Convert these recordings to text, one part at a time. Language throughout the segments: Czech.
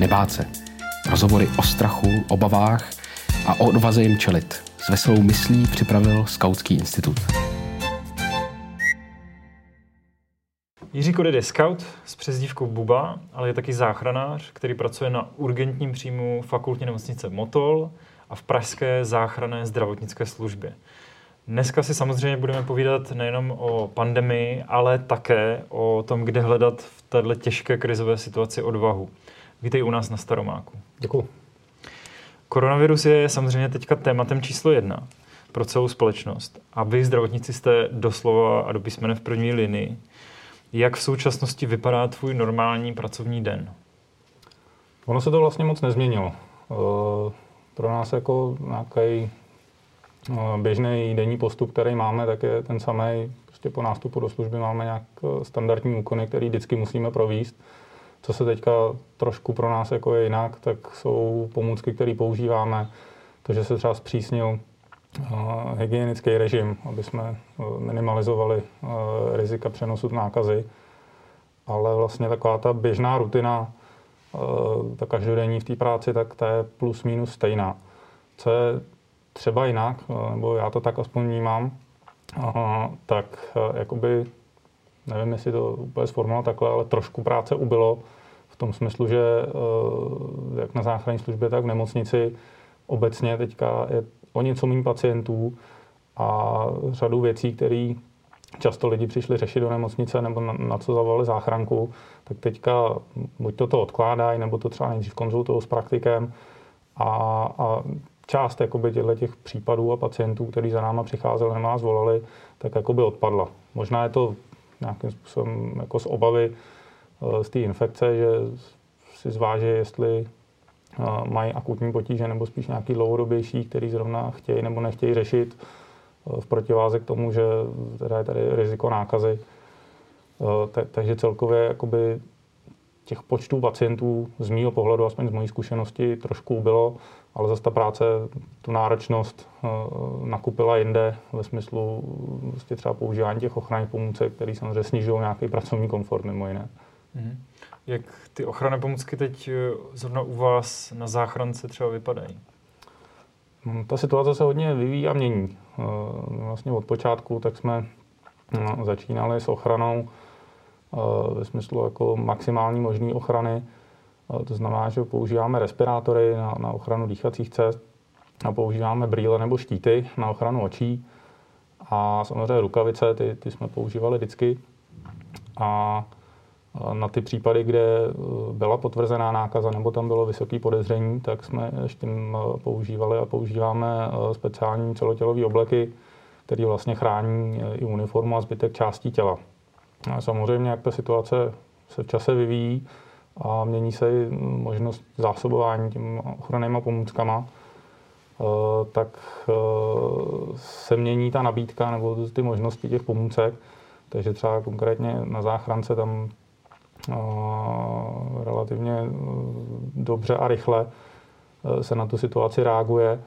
nebát se. Rozhovory o strachu, obavách a o odvaze jim čelit. S veselou myslí připravil Skautský institut. Jiří Kodet je scout s přezdívkou Buba, ale je taky záchranář, který pracuje na urgentním příjmu fakultní nemocnice Motol a v pražské záchranné zdravotnické službě. Dneska si samozřejmě budeme povídat nejenom o pandemii, ale také o tom, kde hledat v této těžké krizové situaci odvahu. Vítej u nás na Staromáku. Děkuji. Koronavirus je samozřejmě teďka tématem číslo jedna pro celou společnost. A vy, zdravotníci, jste doslova a do písmene v první linii. Jak v současnosti vypadá tvůj normální pracovní den? Ono se to vlastně moc nezměnilo. Eh, pro nás jako nějaký eh, běžný denní postup, který máme, tak je ten samý. Prostě po nástupu do služby máme nějak eh, standardní úkony, který vždycky musíme províst. Co se teďka trošku pro nás jako je jinak, tak jsou pomůcky, které používáme. Takže se třeba zpřísnil hygienický režim, aby jsme e, minimalizovali e, rizika přenosu nákazy. Ale vlastně taková ta běžná rutina, ta každodenní v té práci, tak ta je plus minus stejná. Co je třeba jinak, nebo já to tak aspoň vnímám, tak jakoby, nevím, jestli to úplně sformuloval takhle, ale trošku práce ubylo v tom smyslu, že jak na záchranné službě, tak v nemocnici obecně teďka je o něco méně pacientů a řadu věcí, které často lidi přišli řešit do nemocnice nebo na, na co zavolali záchranku, tak teďka buď to, to odkládají, nebo to třeba nejdřív konzultují s praktikem a, a část jakoby těch případů a pacientů, kteří za náma přicházeli nebo nás volali, tak jakoby odpadla. Možná je to nějakým způsobem jako z obavy eh, z té infekce, že si zváží, jestli mají akutní potíže nebo spíš nějaký dlouhodobější, který zrovna chtějí nebo nechtějí řešit e, v protiváze k tomu, že teda je tady riziko nákazy. Takže celkově jakoby těch počtů pacientů z mýho pohledu, aspoň z mojí zkušenosti, trošku bylo, ale zase ta práce tu náročnost e, nakupila jinde ve smyslu vlastně třeba používání těch ochranných pomůcek, které samozřejmě snižují nějaký pracovní komfort mimo jiné. Mm-hmm. Jak ty ochranné pomůcky teď eh, zrovna u vás na záchrance třeba vypadají? No, ta situace se hodně vyvíjí a mění. Eh, vlastně od počátku tak jsme no, začínali s ochranou eh, ve smyslu jako maximální možné ochrany. To znamená, že používáme respirátory na, na ochranu dýchacích cest a používáme brýle nebo štíty na ochranu očí. A samozřejmě rukavice, ty, ty jsme používali vždycky. A na ty případy, kde eh, byla potvrzená nákaza nebo tam bylo vysoké podezření, tak jsme ještě eh, používali a používáme eh, speciální celotělové obleky, které vlastně chrání i uniformu a zbytek částí těla. A samozřejmě, jak ta situace se v čase vyvíjí a mění se i možnost zásobování těm ochrannýma pomůckama, tak se mění ta nabídka nebo ty možnosti těch pomůcek. Takže třeba konkrétně na záchrance tam relativně e, dobře a rychle se na tu situaci reaguje.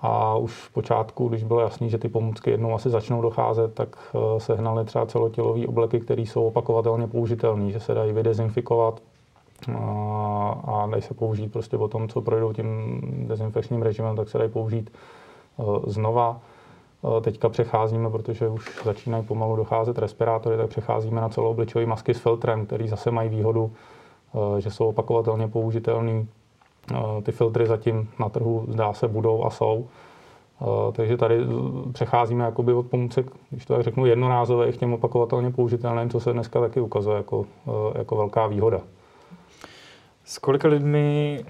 A už v počátku, když bylo jasný, že ty pomůcky jednou asi začnou docházet, tak e, se hnaly třeba celotělové obleky, které jsou opakovatelně použitelné, že se dají vydezinfikovat a dají se použít prostě po tom, co projdou tím dezinfekčním režimem, tak se dají použít znova. Teďka přecházíme, protože už začínají pomalu docházet respirátory, tak přecházíme na celoobličové masky s filtrem, který zase mají výhodu, eh, že jsou opakovatelně použitelné. Eh, ty filtry zatím na trhu zdá se budou a jsou. Eh, takže tady přecházíme jakoby od pomůcek, když to tak řeknu, jednorázové k těm opakovatelně použitelným, co se dneska taky ukazuje jako, jako velká výhoda. S kolika lidmi,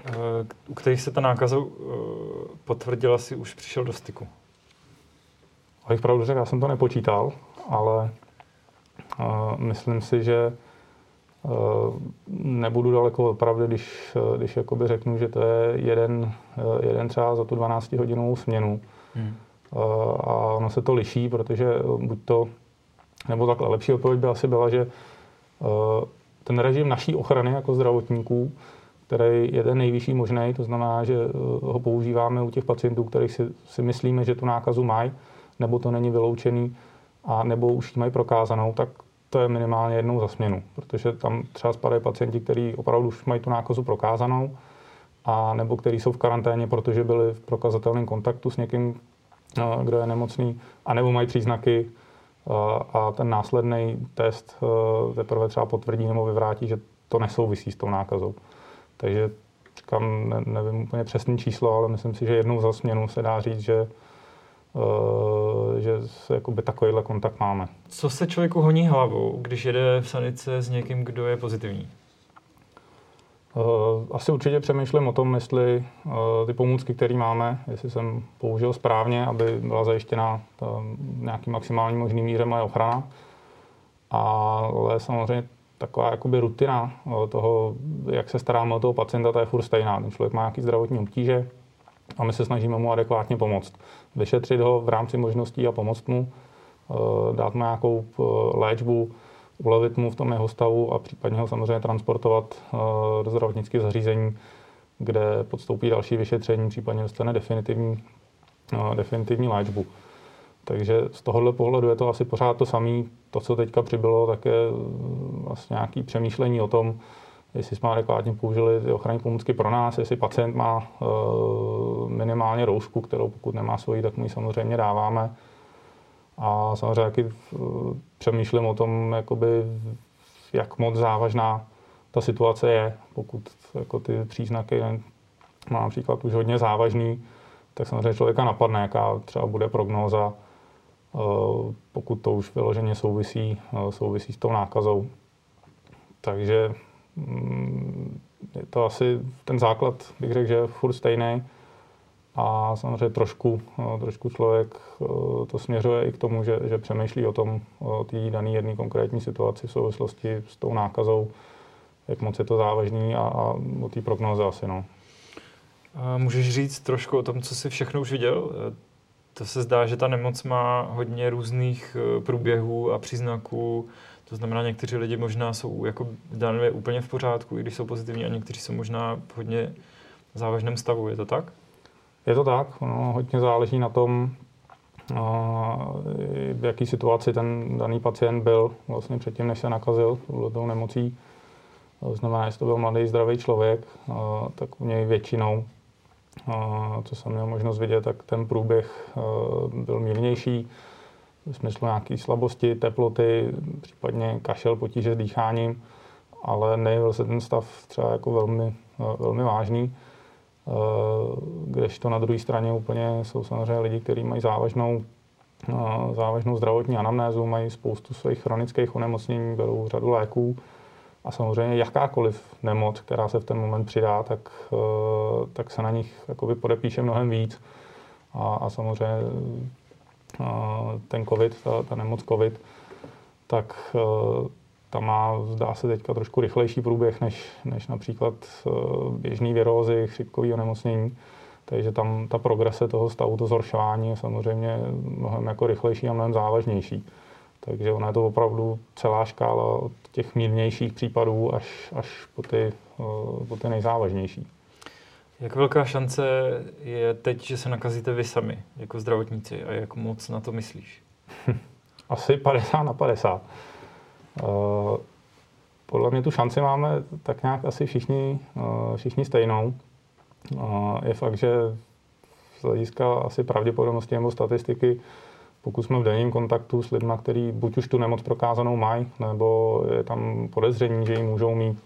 u kterých se ta nákaza potvrdila, si už přišel do styku? Abych pravdu řekl, já jsem to nepočítal, ale myslím si, že nebudu daleko od pravdy, když, uh, když jakoby řeknu, že to je jeden, uh, jeden třeba za tu 12 hodinovou směnu. Hmm. A ono se to liší, protože buď to, nebo takhle lepší odpověď by asi byla, že ten režim naší ochrany jako zdravotníků, který je ten nejvyšší možný, to znamená, že ho používáme u těch pacientů, kterých si, si myslíme, že tu nákazu mají, nebo to není vyloučený, a nebo už ji mají prokázanou, tak to je minimálně jednou za směnu, protože tam třeba spadají pacienti, kteří opravdu už mají tu nákazu prokázanou, a nebo kteří jsou v karanténě, protože byli v prokazatelném kontaktu s někým, kdo je nemocný, a nebo mají příznaky a ten následný test teprve třeba potvrdí nebo vyvrátí, že to nesouvisí s tou nákazou. Takže říkám, ne, nevím úplně přesné číslo, ale myslím si, že jednou za směnu se dá říct, že že se jakoby takovýhle kontakt máme. Co se člověku honí hlavou, když jede v sanice s někým, kdo je pozitivní? Eh, asi určitě přemýšlím o tom, jestli eh, ty pomůcky, které máme, jestli jsem použil správně, aby byla zajištěna nějaký maximální možný míře moje ochrana. Ale samozřejmě taková jakoby rutina eh, toho, jak se staráme o toho pacienta, ta je furt stejná. Ten člověk má nějaký zdravotní obtíže a my se snažíme mu adekvátně pomoct. Vyšetřit ho v rámci možností a pomoct mu, dát mu nějakou léčbu, ulevit mu v tom jeho stavu a případně ho samozřejmě transportovat eh, do zdravotnického zařízení, kde podstoupí další vyšetření, případně dostane definitivní, eh, definitivní léčbu. Takže z tohohle pohledu je to asi pořád to samé. To, co teďka přibylo, tak je eh, vlastně nějaké přemýšlení o tom, jestli jsme adekvátně použili ty ochranné pomůcky pro nás, jestli pacient má minimálně roušku, kterou pokud nemá svoji, tak mu ji samozřejmě dáváme a samozřejmě taky eh, přemýšlím o tom, jakoby, jak moc závažná ta situace je. Pokud jako ty příznaky má například už hodně závažný, tak samozřejmě člověka napadne, jaká třeba bude prognóza, eh, pokud to už vyloženě souvisí, eh, souvisí s tou nákazou. Takže je to asi ten základ, bych řekl, že je furt stejný. A samozřejmě trošku, eh, trošku člověk eh, to směřuje i k tomu, že, že přemýšlí o tom, o té dané jedné konkrétní situaci v souvislosti s tou nákazou, jak moc je to závažný a, a o té prognoze asi. No. A můžeš říct trošku o tom, co jsi všechno už viděl? Eh, to se zdá, že ta nemoc má hodně různých průběhů a příznaků. To znamená, někteří lidi možná jsou jako zdánlivě úplně v pořádku, i když jsou pozitivní, a někteří jsou možná v hodně závažném stavu. Je to tak? Je to tak, no, hodně záleží na tom, v jaký situaci ten daný pacient byl vlastně předtím, než se nakazil tou nemocí. To znamená, jestli to byl mladý, zdravý člověk, tak u něj většinou, co jsem měl možnost vidět, tak ten průběh byl mírnější v smyslu nějaké slabosti, teploty, případně kašel, potíže s dýcháním, ale nejevil se ten stav třeba jako velmi, velmi vážný. Eh, kdežto na druhé straně úplně jsou samozřejmě lidi, kteří mají závažnou, eh, závažnou zdravotní anamnézu, mají spoustu svých chronických onemocnění, berou řadu léků a samozřejmě jakákoliv nemoc, která se v ten moment přidá, tak, eh, tak se na nich podepíše mnohem víc. A, a samozřejmě ten COVID, ta, ta nemoc COVID, tak ta má, zdá se teďka trošku rychlejší průběh než, než například eh, běžný virózy, chřipkový onemocnění. Takže tam ta progrese toho stavu, to zhoršování je samozřejmě mnohem jako rychlejší a mnohem závažnější. Takže ona je to opravdu celá škála od těch mírnějších případů až, až po, ty, eh, po ty nejzávažnější. Jak velká šance je teď, že se nakazíte vy sami jako zdravotníci a jak moc na to myslíš? Asi 50 na 50. Eh, podle mě tu šanci máme tak nějak asi všichni, eh, všichni stejnou. Eh, je fakt, že z hlediska asi pravděpodobnosti nebo statistiky, pokud jsme v denním kontaktu s lidmi, kteří buď už tu nemoc prokázanou mají, nebo je tam podezření, že ji můžou mít,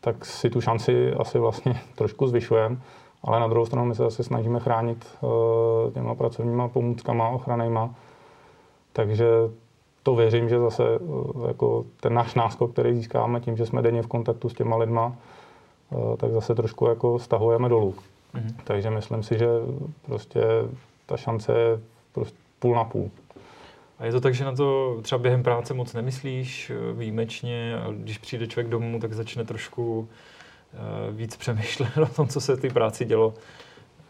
tak si tu šanci asi vlastně trošku zvyšujeme. Ale na druhou stranu my se zase snažíme chránit těma pracovníma pomůckama, ochranejma. Takže to věřím, že zase eh, jako ten náš náskok, který získáme tím, že jsme denně v kontaktu s těma lidma, eh, tak zase trošku jako stahujeme dolů. Mm-hmm. Takže myslím si, že prostě ta šance je prostě půl na půl. A je to tak, že na to třeba během práce moc nemyslíš eh, výjimečně a když přijde člověk domů, tak začne trošku víc přemýšlet o tom, co se v té práci dělo.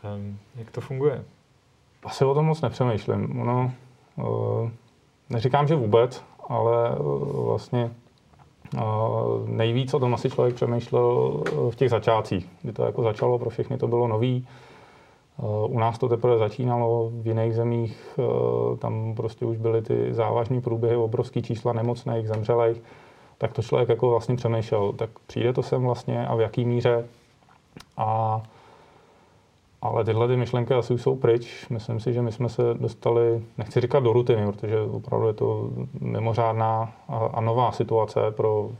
Ehm, jak to funguje? Asi o tom moc nepřemýšlím. Ono, Neříkám, že vůbec, ale eh, vlastně eh, nejvíc o tom asi člověk přemýšlel eh, v těch začátcích, kdy to jako začalo, pro všechny to bylo nový. U nás to teprve začínalo, v jiných zemích tam prostě už byly ty závažné průběhy, obrovský čísla nemocných, zemřelých, tak to člověk jako vlastně přemýšlel, tak přijde to sem vlastně a v jaký míře. A ale tyhle ty myšlenky asi už jsou pryč. Myslím si, že my jsme se dostali, nechci říkat do rutiny, protože opravdu je to mimořádná a nová situace pro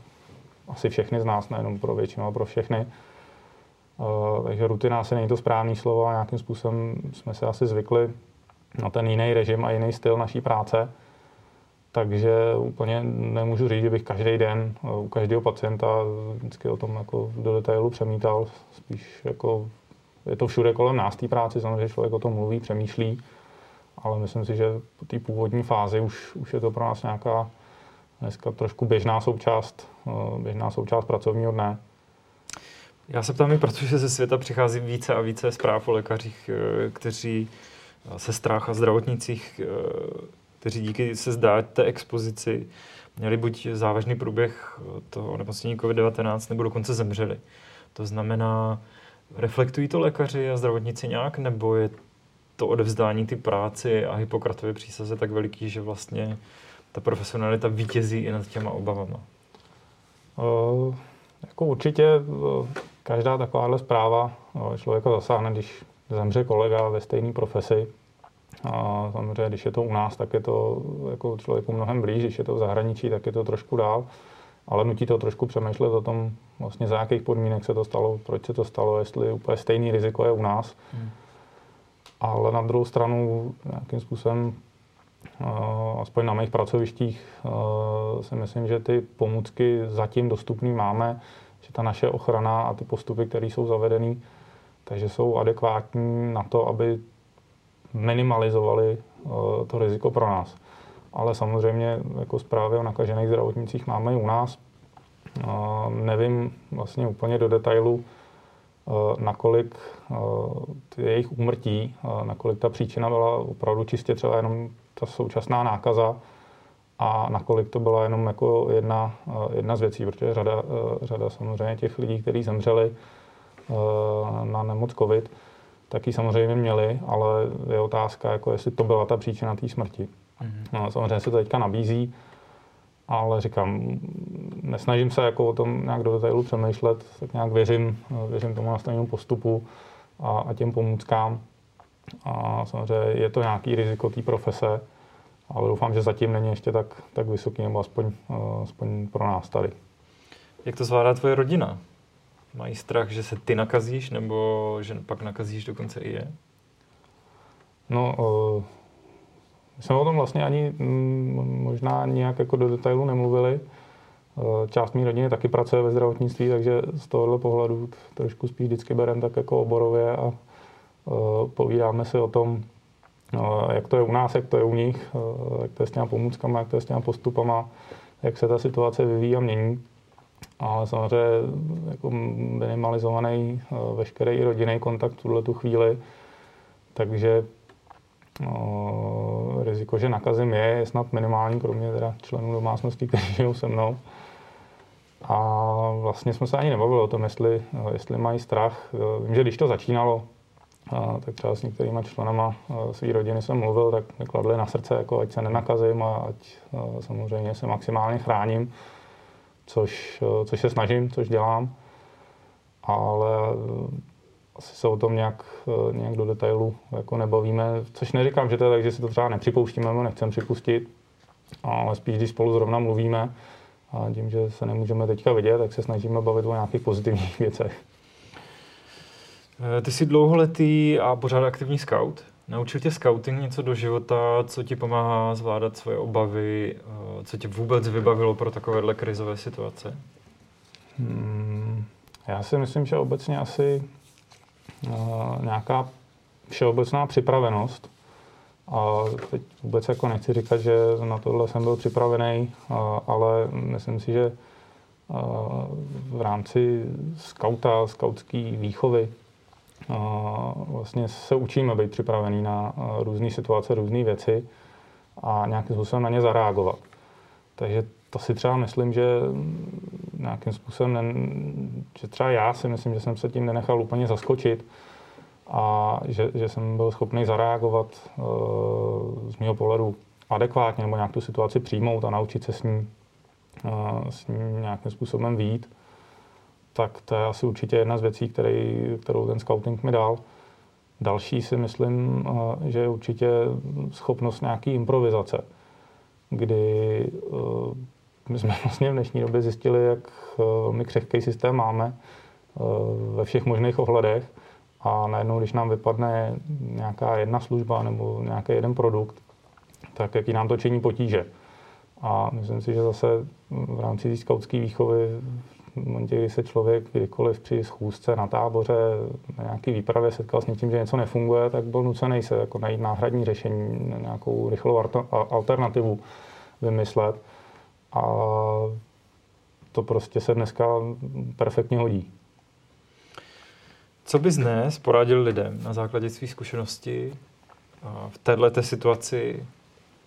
asi všechny z nás, nejenom pro většinu, ale pro všechny. Takže rutina asi není to správný slovo a nějakým způsobem jsme se asi zvykli na ten jiný režim a jiný styl naší práce. Takže úplně nemůžu říct, že bych každý den u každého pacienta vždycky o tom jako do detailu přemítal. Spíš jako je to všude kolem nás, té práci, samozřejmě člověk o tom mluví, přemýšlí, ale myslím si, že po té původní fázi už, už je to pro nás nějaká dneska trošku běžná součást, běžná součást pracovního dne. Já se ptám i, protože ze světa přichází více a více zpráv o lékařích, eh, kteří se strach a zdravotnicích, eh, kteří díky se zdá té expozici měli buď závažný průběh toho onemocnění COVID-19 nebo dokonce zemřeli. To znamená, Reflektují to lékaři a zdravotníci nějak, nebo je to odevzdání ty práci a Hippokratově přísaze tak veliký, že vlastně ta profesionalita vítězí i nad těma obavama? Uh, jako určitě každá takováhle zpráva uh, člověka zasáhne, když zemře kolega ve stejné profesi. A samozřejmě, když je to u nás, tak je to jako člověku mnohem blíž, když je to v zahraničí, tak je to trošku dál ale nutí to trošku přemýšlet o tom, vlastně za jakých podmínek se to stalo, proč se to stalo, jestli úplně stejný riziko je u nás. Hmm. Ale na druhou stranu nějakým způsobem, uh, aspoň na mých pracovištích, si myslím, že ty pomůcky zatím dostupné máme, že ta naše ochrana a ty postupy, které jsou zavedeny, takže jsou adekvátní na to, aby minimalizovali uh, to riziko pro nás ale samozřejmě jako zprávy o nakažených zdravotnicích máme i u nás. Nevím vlastně úplně do detailu, nakolik ty jejich úmrtí, nakolik ta příčina byla opravdu čistě třeba jenom ta současná nákaza a nakolik to byla jenom jako jedna, jedna z věcí, protože řada, řada samozřejmě těch lidí, kteří zemřeli na nemoc COVID, taky samozřejmě měli, ale je otázka, jako jestli to byla ta příčina té smrti. Mm-hmm. No, samozřejmě se to teďka nabízí, ale říkám, nesnažím se jako o tom nějak do detailu přemýšlet, tak nějak věřím, věřím tomu nastavenému postupu a, a těm pomůckám. A samozřejmě je to nějaký riziko té profese, ale doufám, že zatím není ještě tak, tak vysoký, nebo aspoň, aspoň pro nás tady. Jak to zvládá tvoje rodina? Mají strach, že se ty nakazíš, nebo že pak nakazíš dokonce i je? No, my jsme o tom vlastně ani mm, možná nějak jako do detailu nemluvili. Eh, část mý rodiny taky pracuje ve zdravotnictví, takže z tohohle pohledu trošku spíš vždycky bereme tak jako oborově a eh, povídáme si o tom, eh, jak to je u nás, jak to je u nich, jak to je s těma pomůckama, jak to je s těma postupama, jak se ta situace vyvíjí a mění. Ale samozřejmě jako minimalizovaný veškerý rodinný kontakt v tuhle tu chvíli, takže No, riziko, že nakazím je, je snad minimální, kromě teda členů domácnosti, kteří žijou se mnou. A vlastně jsme se ani nebavili o tom, jestli, jestli mají strach. Vím, že když to začínalo, tak třeba s některýma členama své rodiny jsem mluvil, tak mi kladli na srdce, jako ať se nenakazím a ať samozřejmě se maximálně chráním, což, což se snažím, což dělám. Ale asi se o tom nějak, eh, nějak do detailu jako nebavíme, což neříkám, že to je tak, že si to třeba nepřipouštíme nebo nechcem připustit, ale spíš, když spolu zrovna mluvíme a tím, že se nemůžeme teďka vidět, tak se snažíme bavit o nějakých pozitivních věcech. Eh, ty jsi dlouholetý a pořád aktivní scout. Naučil tě scouting něco do života, co ti pomáhá zvládat svoje obavy, eh, co tě vůbec vybavilo pro takovéhle krizové situace? Hmm, já si myslím, že obecně asi Eh, nějaká všeobecná připravenost. A teď vůbec jako nechci říkat, že na tohle jsem byl připravený, eh, ale myslím si, že eh, v rámci skauta, skautské výchovy vlastně se učíme být připravený na různé situace, různé věci a nějakým způsobem na ně zareagovat. Takže to si třeba myslím, že nějakým způsobem, ne, že třeba já si myslím, že jsem se tím nenechal úplně zaskočit a že, že jsem byl schopný zareagovat z mého pohledu adekvátně nebo nějak tu situaci přijmout a naučit se s ní, s ní nějakým způsobem výjít, tak to je asi určitě jedna z věcí, který, kterou ten scouting mi dal. Další si myslím, že je určitě schopnost nějaký improvizace, kdy my jsme vlastně v dnešní době zjistili, jak my křehký systém máme ve všech možných ohledech a najednou, když nám vypadne nějaká jedna služba nebo nějaký jeden produkt, tak jaký nám to činí potíže. A myslím si, že zase v rámci té výchovy v momentě, kdy se člověk kdykoliv při schůzce na táboře, na nějaký výpravě setkal s něčím, že něco nefunguje, tak byl nucený se jako najít náhradní řešení, nějakou rychlou alternativu vymyslet. A to prostě se dneska perfektně hodí. Co bys dnes poradil lidem na základě svých zkušeností v této situaci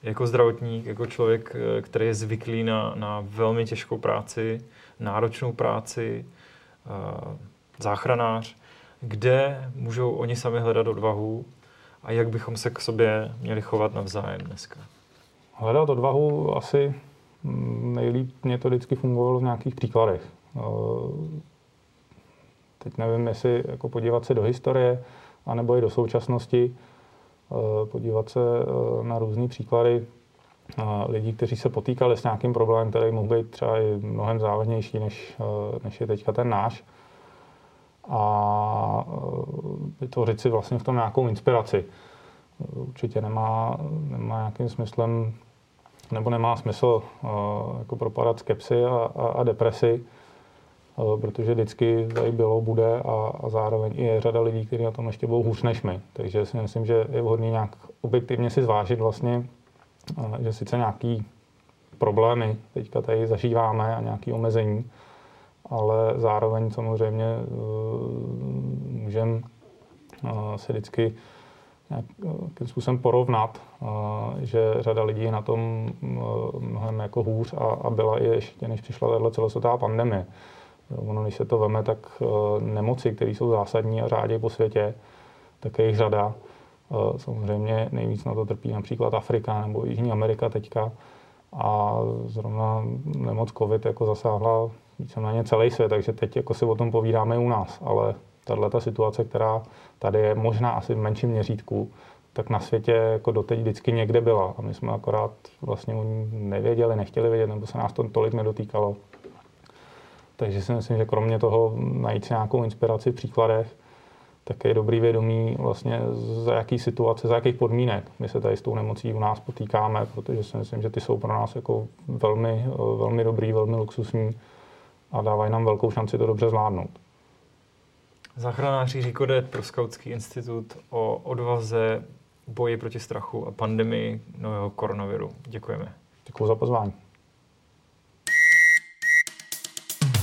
jako zdravotník, jako člověk, eh, který je zvyklý na, na velmi těžkou práci, náročnou práci, eh, záchranář, kde můžou oni sami hledat odvahu a jak bychom se k sobě měli chovat navzájem dneska? Hledat odvahu asi nejlíp mě to vždycky fungovalo v nějakých příkladech. Eh, teď nevím, jestli jako podívat se do historie, anebo i do současnosti, Eh, podívat se na různé příklady lidí, kteří se potýkali s nějakým problémem, který mohl být třeba i mnohem závažnější, než, než je teďka ten náš. A vytvořit si vlastně v tom nějakou inspiraci. Určitě nemá, nemá nějakým smyslem, nebo nemá smysl jako propadat skepsy a, a, a depresi, Eh, protože vždycky tady bylo, bude a, a zároveň i je řada lidí, kteří na tom ještě budou hůř než my. Takže si myslím, že je vhodné nějak objektivně si zvážit vlastně, eh, že sice nějaký problémy teďka tady zažíváme a nějaké omezení, ale zároveň samozřejmě eh, můžeme se vždycky nějakým způsobem porovnat, že řada lidí na tom mnohem jako hůř a, a byla i ještě, než přišla tato celosvětová pandemie. Ono, když se to veme, tak eh, nemoci, které jsou zásadní a řádě po světě, tak je jich řada. Eh, samozřejmě nejvíc na to trpí například Afrika nebo Jižní Amerika teďka. A zrovna nemoc COVID jako zasáhla víceméně celý svět, takže teď jako si o tom povídáme u nás. Ale tahle ta situace, která tady je možná asi v menším měřítku, tak na světě jako doteď vždycky někde byla. A my jsme akorát vlastně o ní nevěděli, nechtěli vědět, nebo se nás to tolik nedotýkalo. Takže si myslím, že kromě toho najít si nějakou inspiraci v příkladech, tak je dobrý vědomí vlastně za jaký situace, za jakých podmínek my se tady s tou nemocí u nás potýkáme, protože si myslím, že ty jsou pro nás jako velmi, velmi dobrý, velmi luxusní a dávají nám velkou šanci to dobře zvládnout. Záchranáři Říkodet pro Skautský institut o odvaze, boji proti strachu a pandemii nového koronaviru. Děkujeme. Děkuji za pozvání.